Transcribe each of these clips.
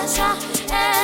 Russia. Eh.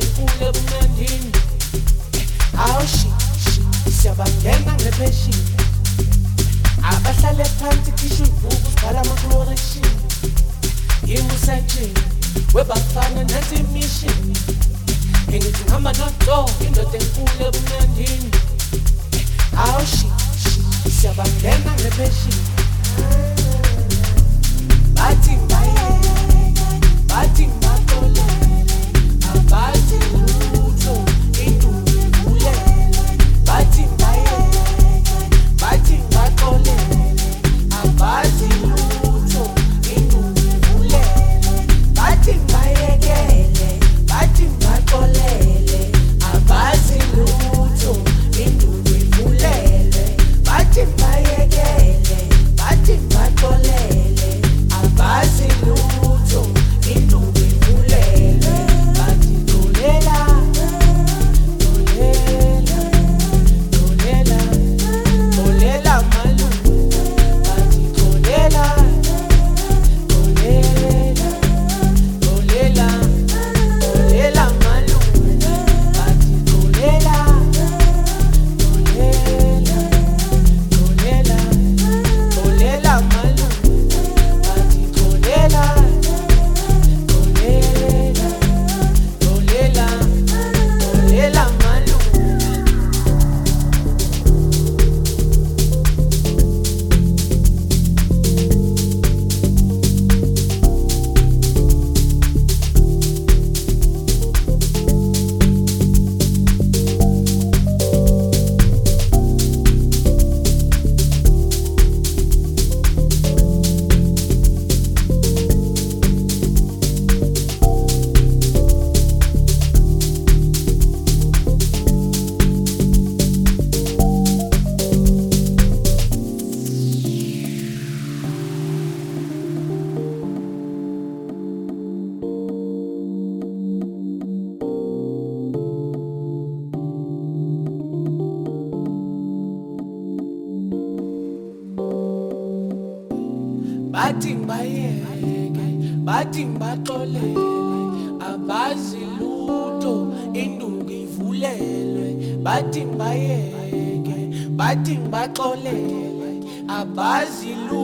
tenkule kunandini awushi siyabangena ngepheshini abahlale phansi khisho ibhuku sibhala amaklorishini imusajini webafana nansi imishini engithi ngihamba noto indoda enkulu ebumnandini she siyabangena ngepheshini bathi mbaye bathi mbaye Bye. Bathi ngibaxolele